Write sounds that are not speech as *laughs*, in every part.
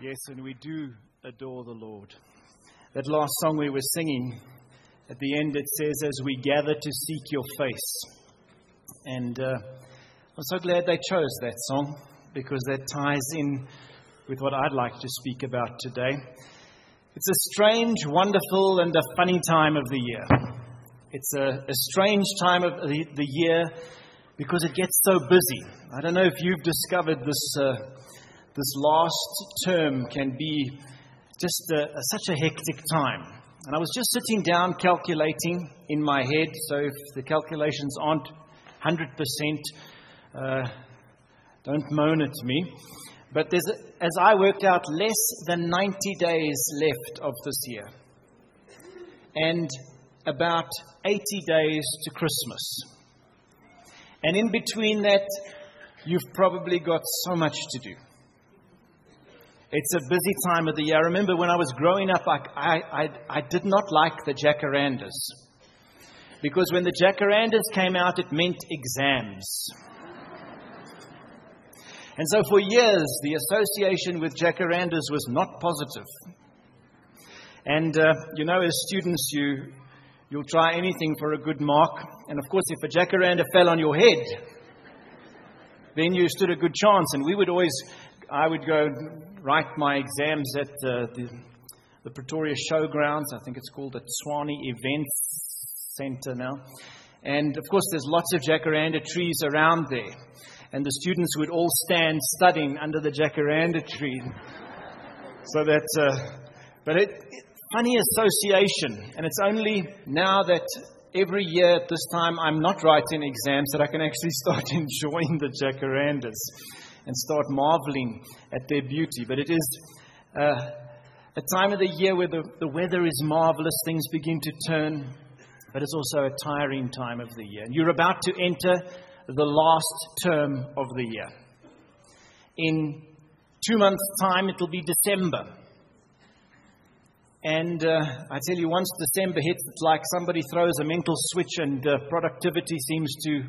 Yes, and we do adore the Lord. That last song we were singing, at the end it says, As we gather to seek your face. And uh, I'm so glad they chose that song because that ties in with what I'd like to speak about today. It's a strange, wonderful, and a funny time of the year. It's a, a strange time of the, the, year because it gets so busy. I don't know if you've discovered this. Uh, this last term can be just a, a, such a hectic time. And I was just sitting down calculating in my head, so if the calculations aren't 100%, uh, don't moan at me. But there's, as I worked out, less than 90 days left of this year. And about 80 days to Christmas. And in between that, you've probably got so much to do. It's a busy time of the year. I remember when I was growing up, I, I, I, did not like the jacarandas. Because when the jacarandas came out, it meant exams. And so for years, the association with jacarandas was not positive. And, uh, you know, as students, you, you'll try anything for a good mark. And of course, if a jacaranda fell on your head, then you stood a good chance. And we would always I would go write my exams at uh, the, the Pretoria Showgrounds. I think it's called the Tshwane Events Center now. And of course, there's lots of jacaranda trees around there. And the students would all stand studying under the jacaranda tree. so that, uh, but it, it, funny association. And it's only now that every year at this time I'm not writing exams that I can actually *laughs* start enjoying the jacarandas and start marveling at their beauty. But it is uh, a time of the year where the, the weather is marvelous, things begin to turn, but it's also a tiring time of the year. And you're about to enter the last term of the year. In two months' time, it'll be December. And uh, I tell you, once December hits, it's like somebody throws a mental switch and uh, productivity seems to,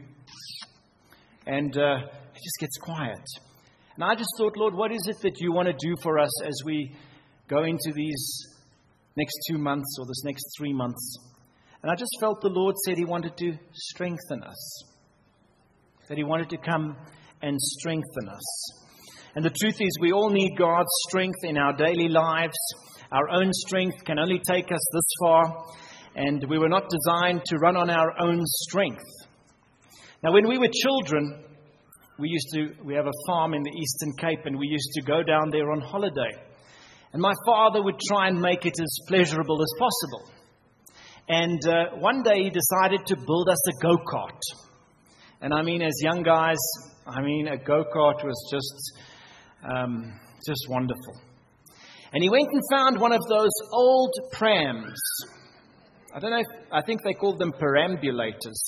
and uh, it just gets quiet. And I just thought, Lord, what is it that you want to do for us as we go into these next two months or this next three months? And I just felt the Lord said He wanted to strengthen us, that He wanted to come and strengthen us. And the truth is, we all need God's strength in our daily lives. Our own strength can only take us this far, and we were not designed to run on our own strength. Now, when we were children, we used to, we have a farm in the Eastern Cape, and we used to go down there on holiday. And my father would try and make it as pleasurable as possible. And uh, one day he decided to build us a go kart. And I mean, as young guys, I mean, a go kart was just, um, just wonderful. And he went and found one of those old prams. I don't know, if, I think they called them perambulators.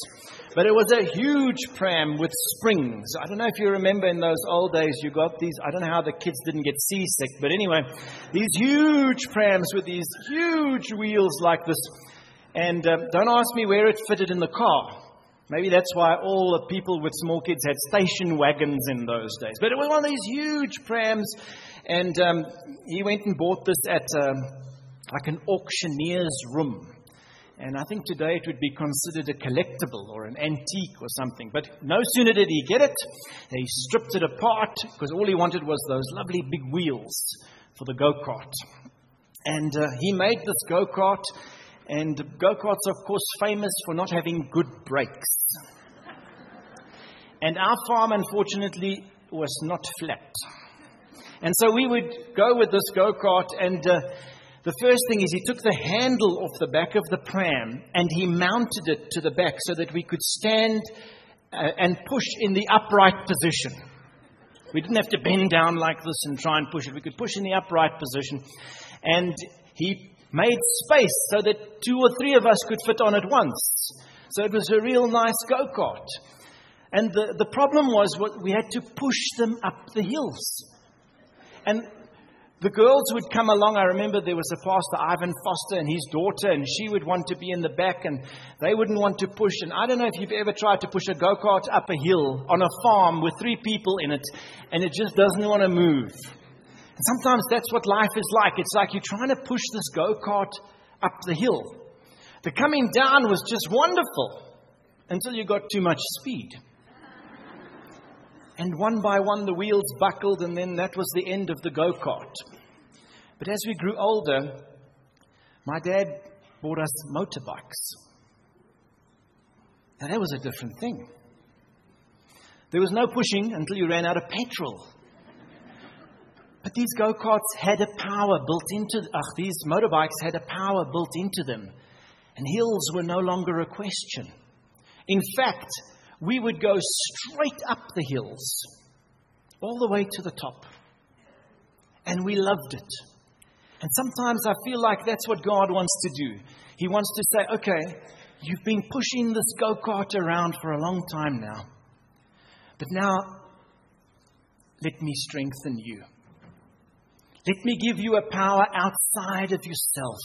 But it was a huge pram with springs. I don't know if you remember in those old days, you got these. I don't know how the kids didn't get seasick, but anyway, these huge prams with these huge wheels like this. And uh, don't ask me where it fitted in the car. Maybe that's why all the people with small kids had station wagons in those days. But it was one of these huge prams, and um, he went and bought this at um, like an auctioneer's room. And I think today it would be considered a collectible or an antique or something. But no sooner did he get it, he stripped it apart because all he wanted was those lovely big wheels for the go kart. And uh, he made this go kart, and go karts, of course, famous for not having good brakes. and our farm, unfortunately, was not flat. And so we would go with this go kart, and uh, the first thing is he took the handle off the back of the pram and he mounted it to the back so that we could stand uh, and push in the upright position. We didn't have to bend down like this and try and push it. We could push in the upright position. And he made space so that two or three of us could fit on at once. So it was a real nice go kart. And the, the problem was what, we had to push them up the hills. And the girls would come along. I remember there was a pastor, Ivan Foster, and his daughter, and she would want to be in the back, and they wouldn't want to push. And I don't know if you've ever tried to push a go kart up a hill on a farm with three people in it, and it just doesn't want to move. Sometimes that's what life is like. It's like you're trying to push this go kart up the hill. The coming down was just wonderful until you got too much speed. And one by one, the wheels buckled, and then that was the end of the go kart. But as we grew older, my dad bought us motorbikes. Now, that was a different thing. There was no pushing until you ran out of petrol. But these go karts had a power built into ach, these motorbikes had a power built into them. And hills were no longer a question. In fact, we would go straight up the hills, all the way to the top. And we loved it. And sometimes I feel like that's what God wants to do. He wants to say, okay, you've been pushing this go kart around for a long time now. But now, let me strengthen you. Let me give you a power outside of yourself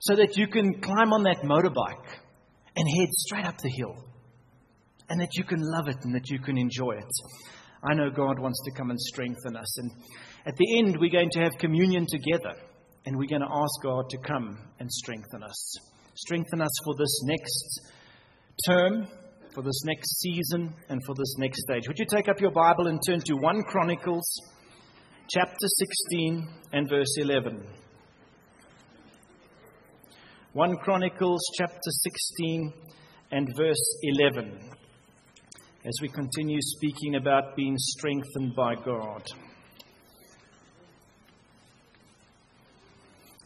so that you can climb on that motorbike and head straight up the hill and that you can love it and that you can enjoy it. I know God wants to come and strengthen us. And at the end, we're going to have communion together and we're going to ask God to come and strengthen us. Strengthen us for this next term, for this next season, and for this next stage. Would you take up your Bible and turn to 1 Chronicles? chapter 16 and verse 11. 1 Chronicles chapter 16 and verse 11. As we continue speaking about being strengthened by God.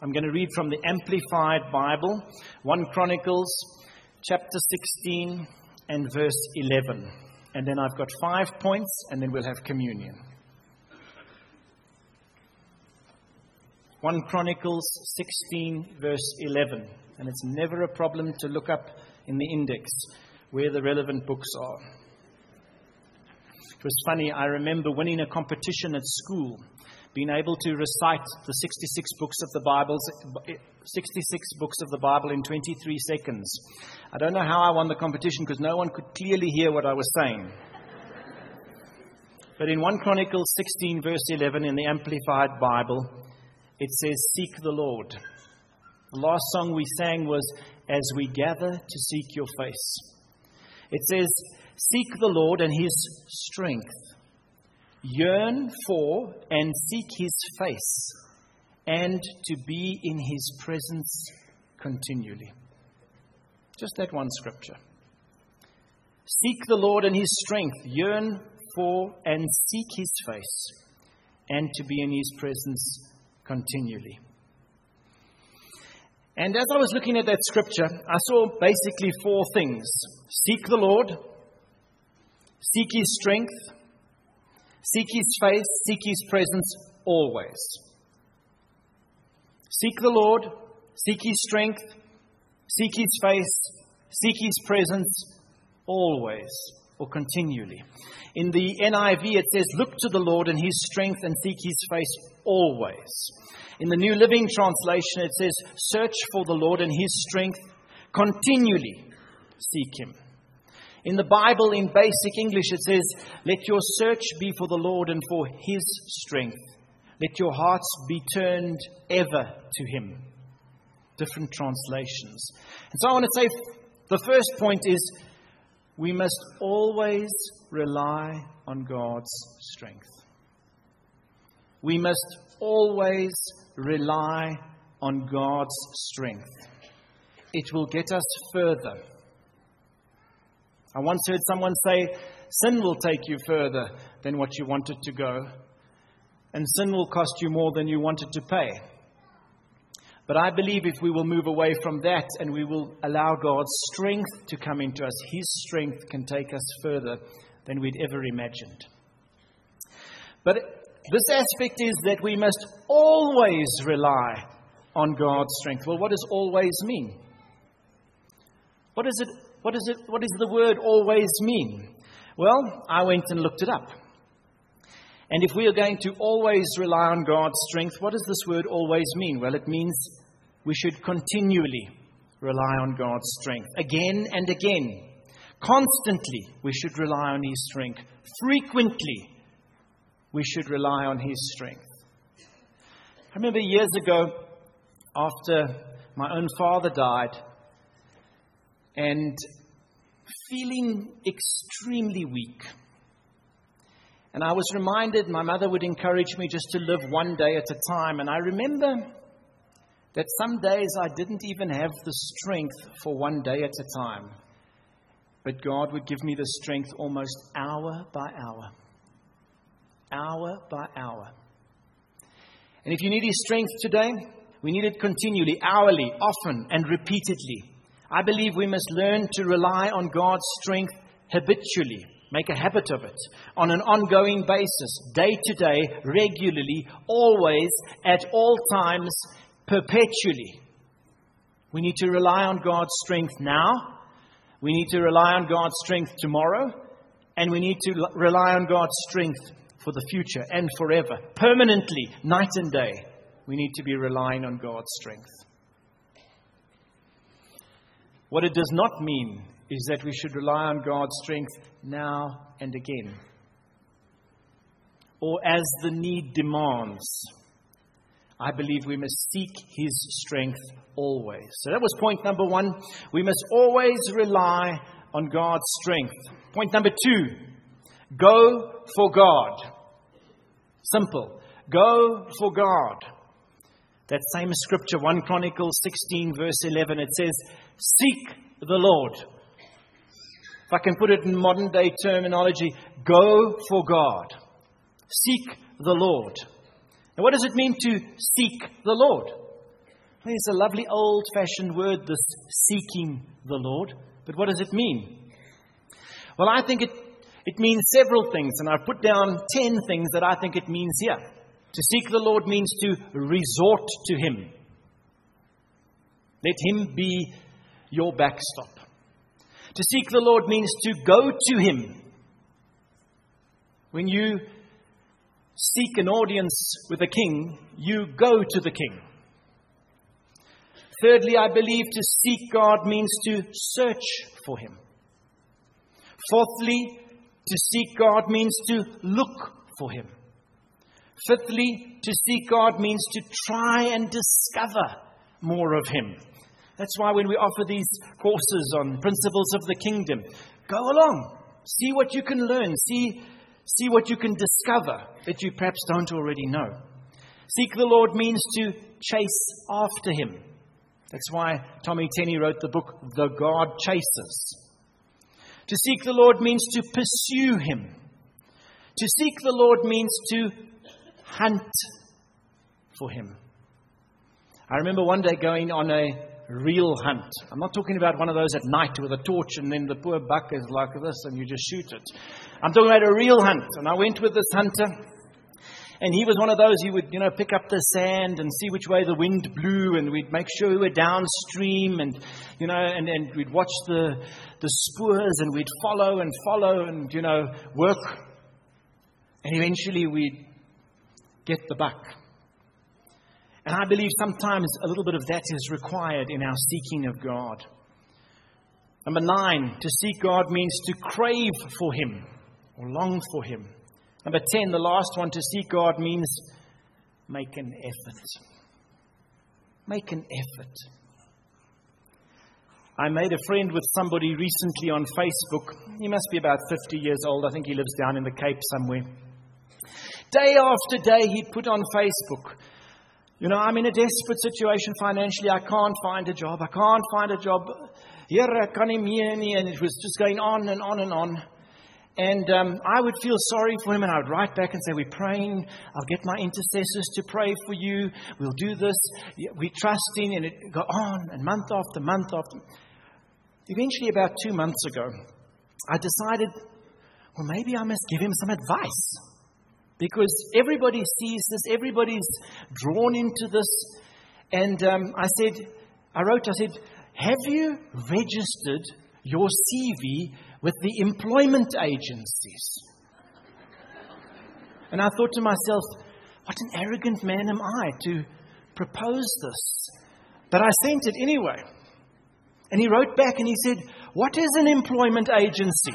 I'm going to read from the Amplified Bible, 1 Chronicles chapter 16 and verse 11. And then I've got five points, and then we'll have communion. 1 Chronicles 16, verse 11. And it's never a problem to look up in the index where the relevant books are. It was funny, I remember winning a competition at school, being able to recite the 66 books of the Bible, 66 books of the Bible in 23 seconds. I don't know how I won the competition because no one could clearly hear what I was saying. But in 1 Chronicles 16, verse 11, in the Amplified Bible, it says, Seek the Lord. The last song we sang was, As we gather to seek your face. It says, Seek the Lord and his strength. Yearn for and seek his face, and to be in his presence continually. Just that one scripture. Seek the Lord and his strength. Yearn for and seek his face, and to be in his presence continually. And as I was looking at that scripture, I saw basically four things seek the Lord, seek his strength, seek his face, seek his presence always. Seek the Lord, seek his strength, seek his face, seek his presence always or continually. In the NIV, it says, Look to the Lord and his strength and seek his face always. In the New Living Translation, it says, Search for the Lord and his strength continually seek him. In the Bible, in basic English, it says, Let your search be for the Lord and for his strength. Let your hearts be turned ever to him. Different translations. And so I want to say the first point is we must always rely on God's strength. We must always rely on God's strength. It will get us further. I once heard someone say, Sin will take you further than what you wanted to go, and sin will cost you more than you wanted to pay. But I believe if we will move away from that and we will allow God's strength to come into us, His strength can take us further than we'd ever imagined. But this aspect is that we must always rely on God's strength. Well, what does always mean? What is it? What is it? What does the word always mean? Well, I went and looked it up. And if we are going to always rely on God's strength, what does this word always mean? Well, it means we should continually rely on God's strength. Again and again. Constantly, we should rely on His strength. Frequently, we should rely on His strength. I remember years ago, after my own father died, and feeling extremely weak. And I was reminded, my mother would encourage me just to live one day at a time. And I remember that some days I didn't even have the strength for one day at a time. But God would give me the strength almost hour by hour. Hour by hour. And if you need His strength today, we need it continually, hourly, often, and repeatedly. I believe we must learn to rely on God's strength habitually. Make a habit of it on an ongoing basis, day to day, regularly, always, at all times, perpetually. We need to rely on God's strength now. We need to rely on God's strength tomorrow. And we need to rely on God's strength for the future and forever. Permanently, night and day, we need to be relying on God's strength. What it does not mean is that we should rely on God's strength now and again, or as the need demands. I believe we must seek His strength always. So that was point number one. We must always rely on God's strength. Point number two go for God. Simple. Go for God. That same scripture, 1 Chronicles 16, verse 11, it says, Seek the Lord if I can put it in modern day terminology, go for God. Seek the Lord. And what does it mean to seek the Lord? it's a lovely old fashioned word, this seeking the Lord. But what does it mean? Well, I think it, it means several things, and I've put down ten things that I think it means here. To seek the Lord means to resort to Him. Let Him be your backstop. To seek the Lord means to go to Him. When you seek an audience with a king, you go to the king. Thirdly, I believe to seek God means to search for Him. Fourthly, to seek God means to look for Him. Fifthly, to seek God means to try and discover more of Him. That's why when we offer these courses on principles of the kingdom, go along, see what you can learn, see, see what you can discover that you perhaps don't already know. Seek the Lord means to chase after Him. That's why Tommy Tenney wrote the book, The God Chasers. To seek the Lord means to pursue Him. To seek the Lord means to hunt for Him. I remember one day going on a real hunt. I'm not talking about one of those at night with a torch and then the poor buck is like this and you just shoot it. I'm talking about a real hunt. And I went with this hunter. And he was one of those who would, you know, pick up the sand and see which way the wind blew, and we'd make sure we were downstream, and you know, and, and we'd watch the the spoors, and we'd follow and follow, and you know, work, and eventually we'd get the buck. And I believe sometimes a little bit of that is required in our seeking of God. Number nine, to seek God means to crave for Him or long for Him. Number 10, the last one, to seek God means make an effort. Make an effort. I made a friend with somebody recently on Facebook. He must be about 50 years old. I think he lives down in the Cape somewhere. Day after day, he'd put on Facebook you know, I'm in a desperate situation financially. I can't find a job. I can't find a job. Here, can him hear me? And it was just going on and on and on. And um, I would feel sorry for him, and I would write back and say, We're praying. I'll get my intercessors to pray for you. We'll do this. We trust in. And it go on, and month after month after. Eventually, about two months ago, I decided, well, maybe I must give him some advice. Because everybody sees this, everybody's drawn into this. And um, I said, I wrote, I said, Have you registered your CV with the employment agencies? And I thought to myself, what an arrogant man am I to propose this? But I sent it anyway. And he wrote back and he said, What is an employment agency?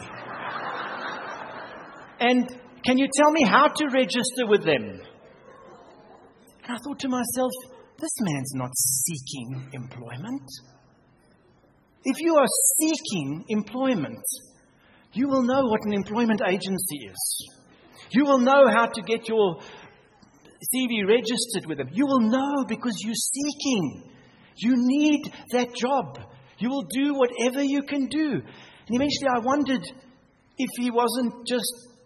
and can you tell me how to register with them? And I thought to myself, this man's not seeking employment. If you are seeking employment, you will know what an employment agency is. You will know how to get your CV registered with them. You will know because you're seeking. You need that job. You will do whatever you can do. And eventually I wondered if he wasn't just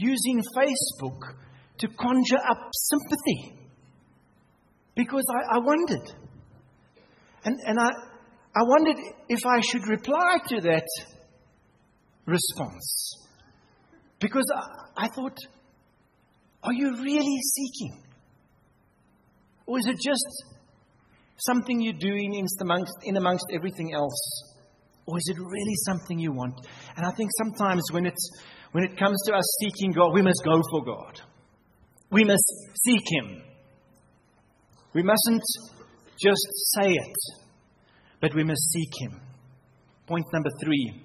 using Facebook to conjure up sympathy. Because I, I wondered. And, and I, I wondered if I should reply to that response. Because I, I thought, are you really seeking? Or is it just something you're doing in amongst, in amongst everything else? Or is it really something you want? And I think sometimes when, it's, when it comes to us seeking God, we must go for God. We must seek Him. We mustn't just say it, but we must seek Him. Point number three.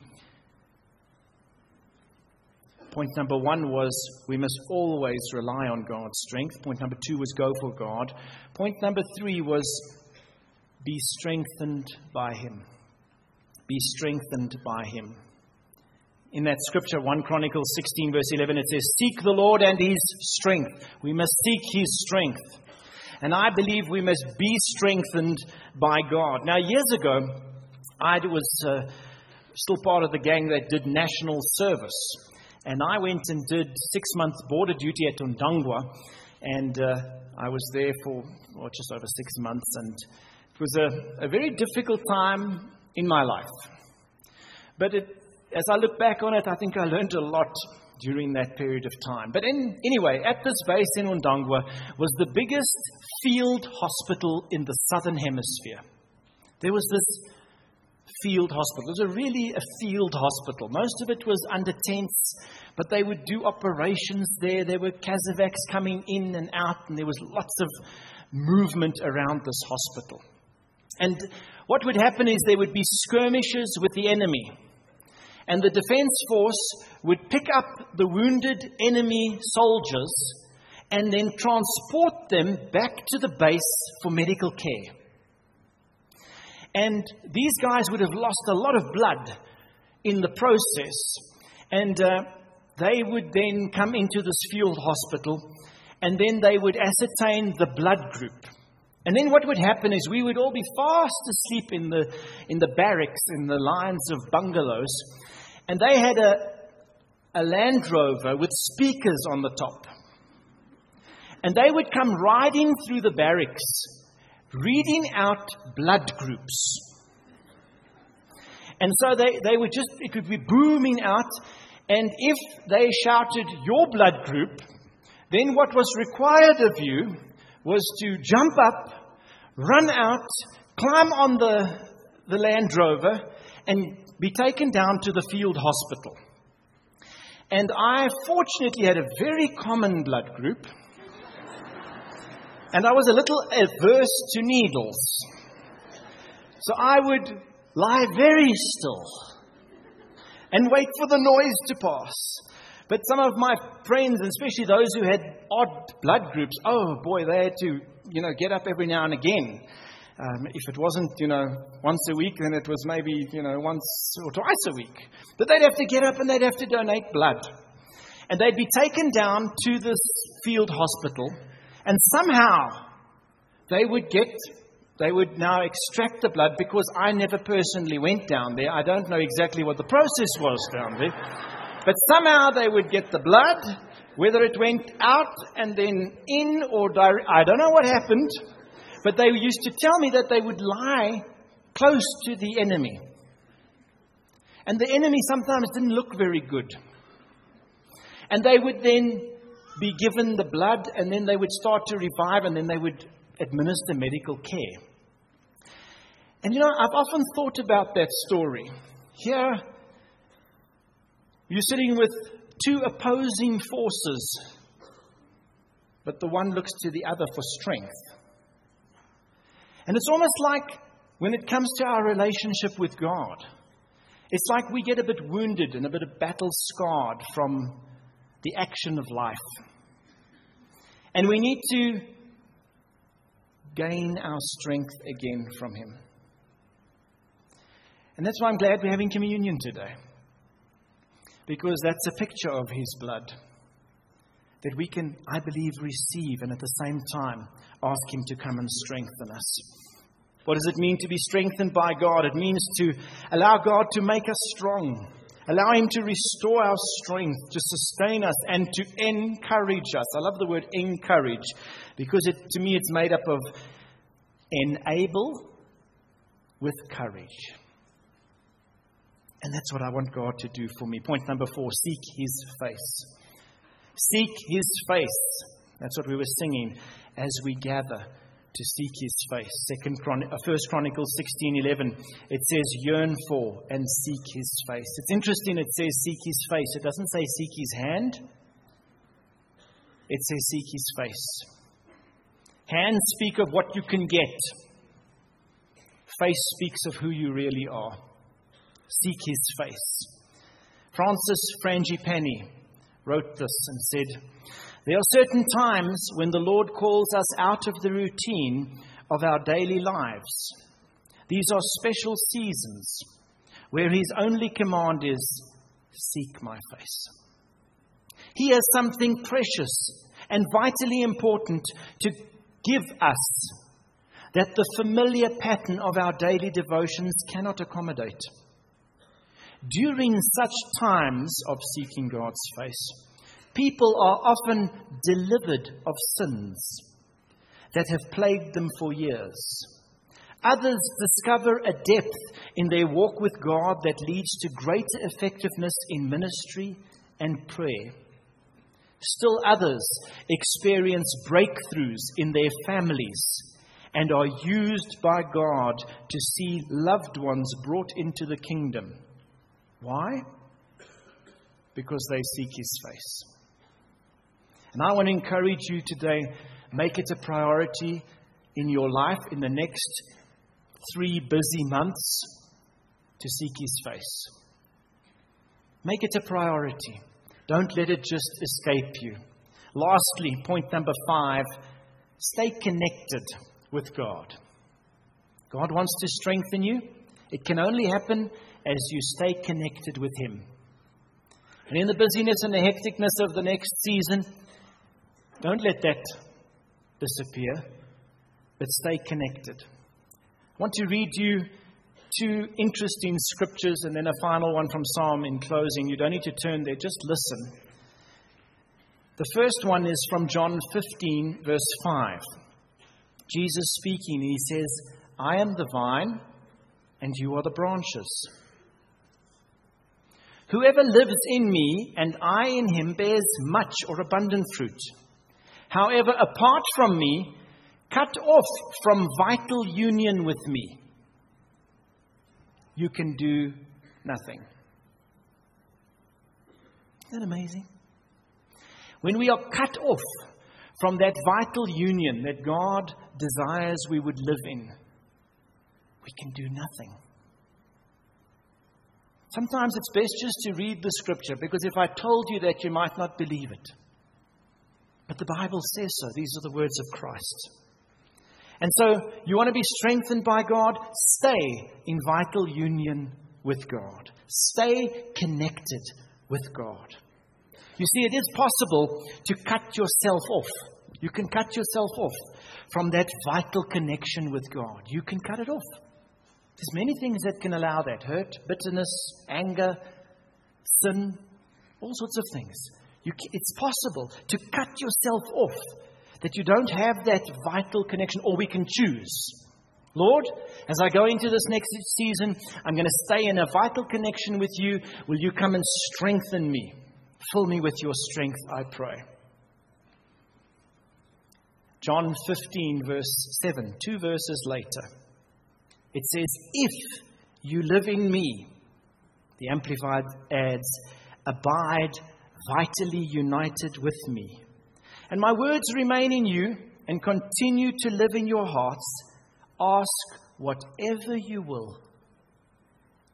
Point number one was we must always rely on God's strength. Point number two was go for God. Point number three was be strengthened by Him. Be strengthened by Him. In that scripture, 1 Chronicles 16, verse 11, it says, Seek the Lord and His strength. We must seek His strength. And I believe we must be strengthened by God. Now, years ago, I was uh, still part of the gang that did national service. And I went and did six months border duty at Ondangwa. And uh, I was there for well, just over six months. And it was a, a very difficult time in my life. But it, as I look back on it, I think I learned a lot during that period of time. But in, anyway, at this base in Ondangwa was the biggest field hospital in the southern hemisphere. There was this field hospital. It was a really a field hospital. Most of it was under tents, but they would do operations there. There were Casevacs coming in and out, and there was lots of movement around this hospital. And what would happen is there would be skirmishes with the enemy. And the defense force would pick up the wounded enemy soldiers and then transport them back to the base for medical care. And these guys would have lost a lot of blood in the process. And uh, they would then come into this field hospital and then they would ascertain the blood group. And then what would happen is we would all be fast asleep in the, in the barracks, in the lines of bungalows. And they had a, a Land Rover with speakers on the top. And they would come riding through the barracks reading out blood groups. And so they, they would just, it would be booming out. And if they shouted, Your blood group, then what was required of you was to jump up, run out, climb on the, the Land Rover, and be taken down to the field hospital. And I fortunately had a very common blood group and I was a little averse to needles. So I would lie very still and wait for the noise to pass. But some of my friends, especially those who had odd blood groups, oh boy, they had to, you know, get up every now and again. Um, if it wasn't, you know, once a week, then it was maybe, you know, once or twice a week. But they'd have to get up and they'd have to donate blood. And they'd be taken down to this field hospital and somehow they would get, they would now extract the blood because I never personally went down there. I don't know exactly what the process was down there. But somehow they would get the blood, whether it went out and then in or direct, I don't know what happened. But they used to tell me that they would lie close to the enemy. And the enemy sometimes didn't look very good. And they would then be given the blood, and then they would start to revive, and then they would administer medical care. And you know, I've often thought about that story. Here, you're sitting with two opposing forces, but the one looks to the other for strength. And it's almost like when it comes to our relationship with God, it's like we get a bit wounded and a bit of battle scarred from the action of life. And we need to gain our strength again from Him. And that's why I'm glad we're having communion today. Because that's a picture of His blood that we can, I believe, receive and at the same time ask Him to come and strengthen us. What does it mean to be strengthened by God? It means to allow God to make us strong, allow Him to restore our strength, to sustain us, and to encourage us. I love the word encourage because it, to me it's made up of enable with courage. And that's what I want God to do for me. Point number four seek His face. Seek His face. That's what we were singing as we gather to seek his face. Second Chron- uh, First Chronicles 16:11 it says yearn for and seek his face. It's interesting it says seek his face. It doesn't say seek his hand. It says seek his face. Hands speak of what you can get. Face speaks of who you really are. Seek his face. Francis Frangipane wrote this and said, there are certain times when the Lord calls us out of the routine of our daily lives. These are special seasons where His only command is, Seek my face. He has something precious and vitally important to give us that the familiar pattern of our daily devotions cannot accommodate. During such times of seeking God's face, People are often delivered of sins that have plagued them for years. Others discover a depth in their walk with God that leads to greater effectiveness in ministry and prayer. Still others experience breakthroughs in their families and are used by God to see loved ones brought into the kingdom. Why? Because they seek His face. And I want to encourage you today make it a priority in your life in the next three busy months to seek His face. Make it a priority. Don't let it just escape you. Lastly, point number five stay connected with God. God wants to strengthen you. It can only happen as you stay connected with Him. And in the busyness and the hecticness of the next season, don't let that disappear, but stay connected. I want to read you two interesting scriptures and then a final one from Psalm in closing. You don't need to turn there, just listen. The first one is from John 15, verse 5. Jesus speaking, he says, I am the vine, and you are the branches. Whoever lives in me and I in him bears much or abundant fruit. However, apart from me, cut off from vital union with me, you can do nothing. Isn't that amazing? When we are cut off from that vital union that God desires we would live in, we can do nothing. Sometimes it's best just to read the scripture because if I told you that, you might not believe it. But the Bible says so. These are the words of Christ. And so, you want to be strengthened by God? Stay in vital union with God. Stay connected with God. You see, it is possible to cut yourself off. You can cut yourself off from that vital connection with God. You can cut it off. There's many things that can allow that hurt, bitterness, anger, sin, all sorts of things. You, it's possible to cut yourself off, that you don't have that vital connection, or we can choose. Lord, as I go into this next season, I'm going to stay in a vital connection with you. Will you come and strengthen me? Fill me with your strength, I pray. John 15, verse 7, two verses later. It says, If you live in me, the Amplified adds, abide vitally united with me. And my words remain in you and continue to live in your hearts. Ask whatever you will,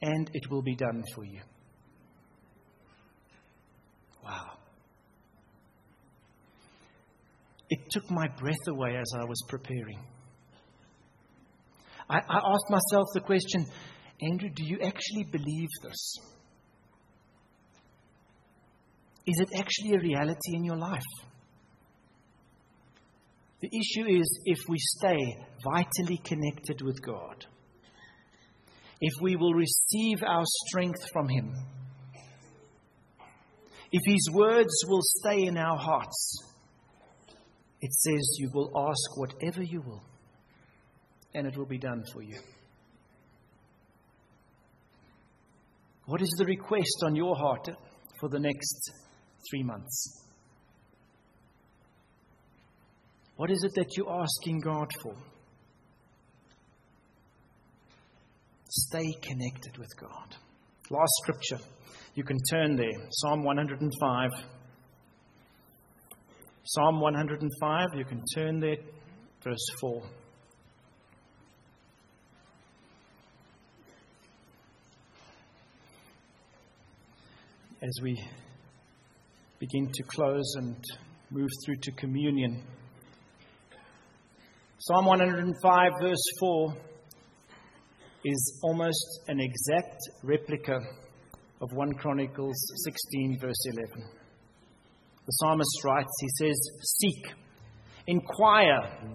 and it will be done for you. Wow. It took my breath away as I was preparing. I, I asked myself the question Andrew, do you actually believe this? Is it actually a reality in your life? The issue is if we stay vitally connected with God, if we will receive our strength from Him, if His words will stay in our hearts, it says you will ask whatever you will, and it will be done for you. What is the request on your heart for the next three months? What is it that you're asking God for? Stay connected with God. Last scripture. You can turn there. Psalm 105. Psalm 105, you can turn there, verse 4. As we begin to close and move through to communion. Psalm 105, verse 4, is almost an exact replica of 1 Chronicles 16, verse 11. The psalmist writes, he says, Seek, inquire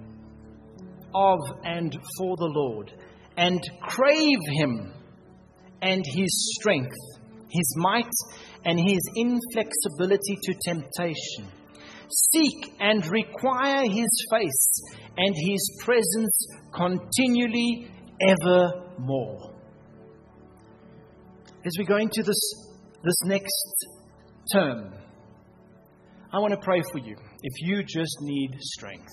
of and for the Lord, and crave him and his strength, his might, and his inflexibility to temptation Seek and require his face and his presence continually, evermore. As we go into this, this next term, I want to pray for you if you just need strength.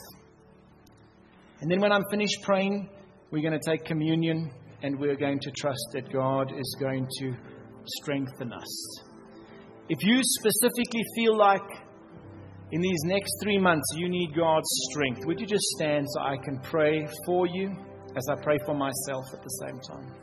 And then when I'm finished praying, we're going to take communion and we're going to trust that God is going to strengthen us. If you specifically feel like in these next three months, you need God's strength. Would you just stand so I can pray for you as I pray for myself at the same time?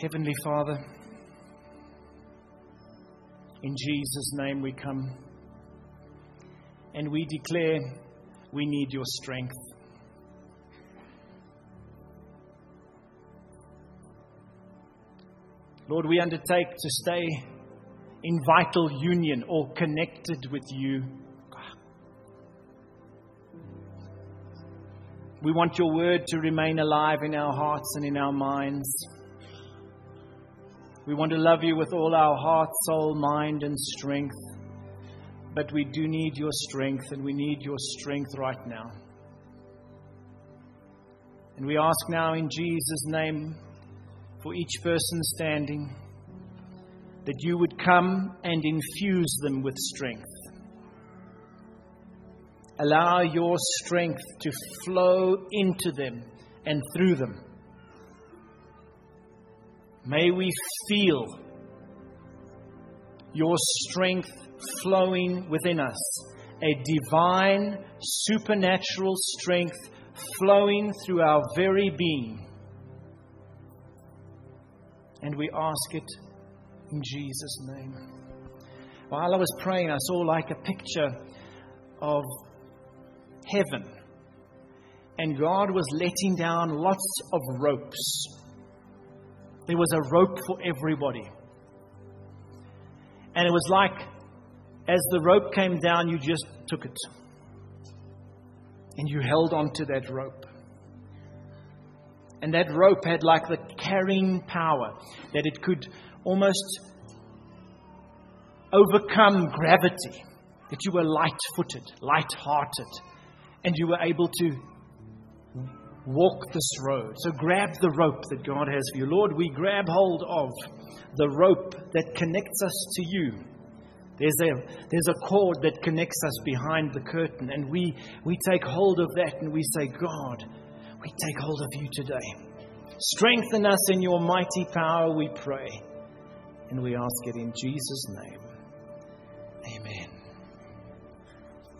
Heavenly Father, in Jesus' name we come and we declare we need your strength. Lord, we undertake to stay in vital union or connected with you. We want your word to remain alive in our hearts and in our minds. We want to love you with all our heart, soul, mind, and strength. But we do need your strength, and we need your strength right now. And we ask now in Jesus' name for each person standing that you would come and infuse them with strength. Allow your strength to flow into them and through them. May we feel your strength flowing within us, a divine, supernatural strength flowing through our very being. And we ask it in Jesus' name. While I was praying, I saw like a picture of heaven. And God was letting down lots of ropes there was a rope for everybody. And it was like, as the rope came down, you just took it. And you held on to that rope. And that rope had like the carrying power that it could almost overcome gravity. That you were light footed, light hearted, and you were able to walk this road. So grab the rope that God has for you. Lord, we grab hold of the rope that connects us to you. There's a, there's a cord that connects us behind the curtain, and we, we take hold of that and we say, God, we take hold of you today. Strengthen us in your mighty power, we pray. And we ask it in Jesus' name. Amen.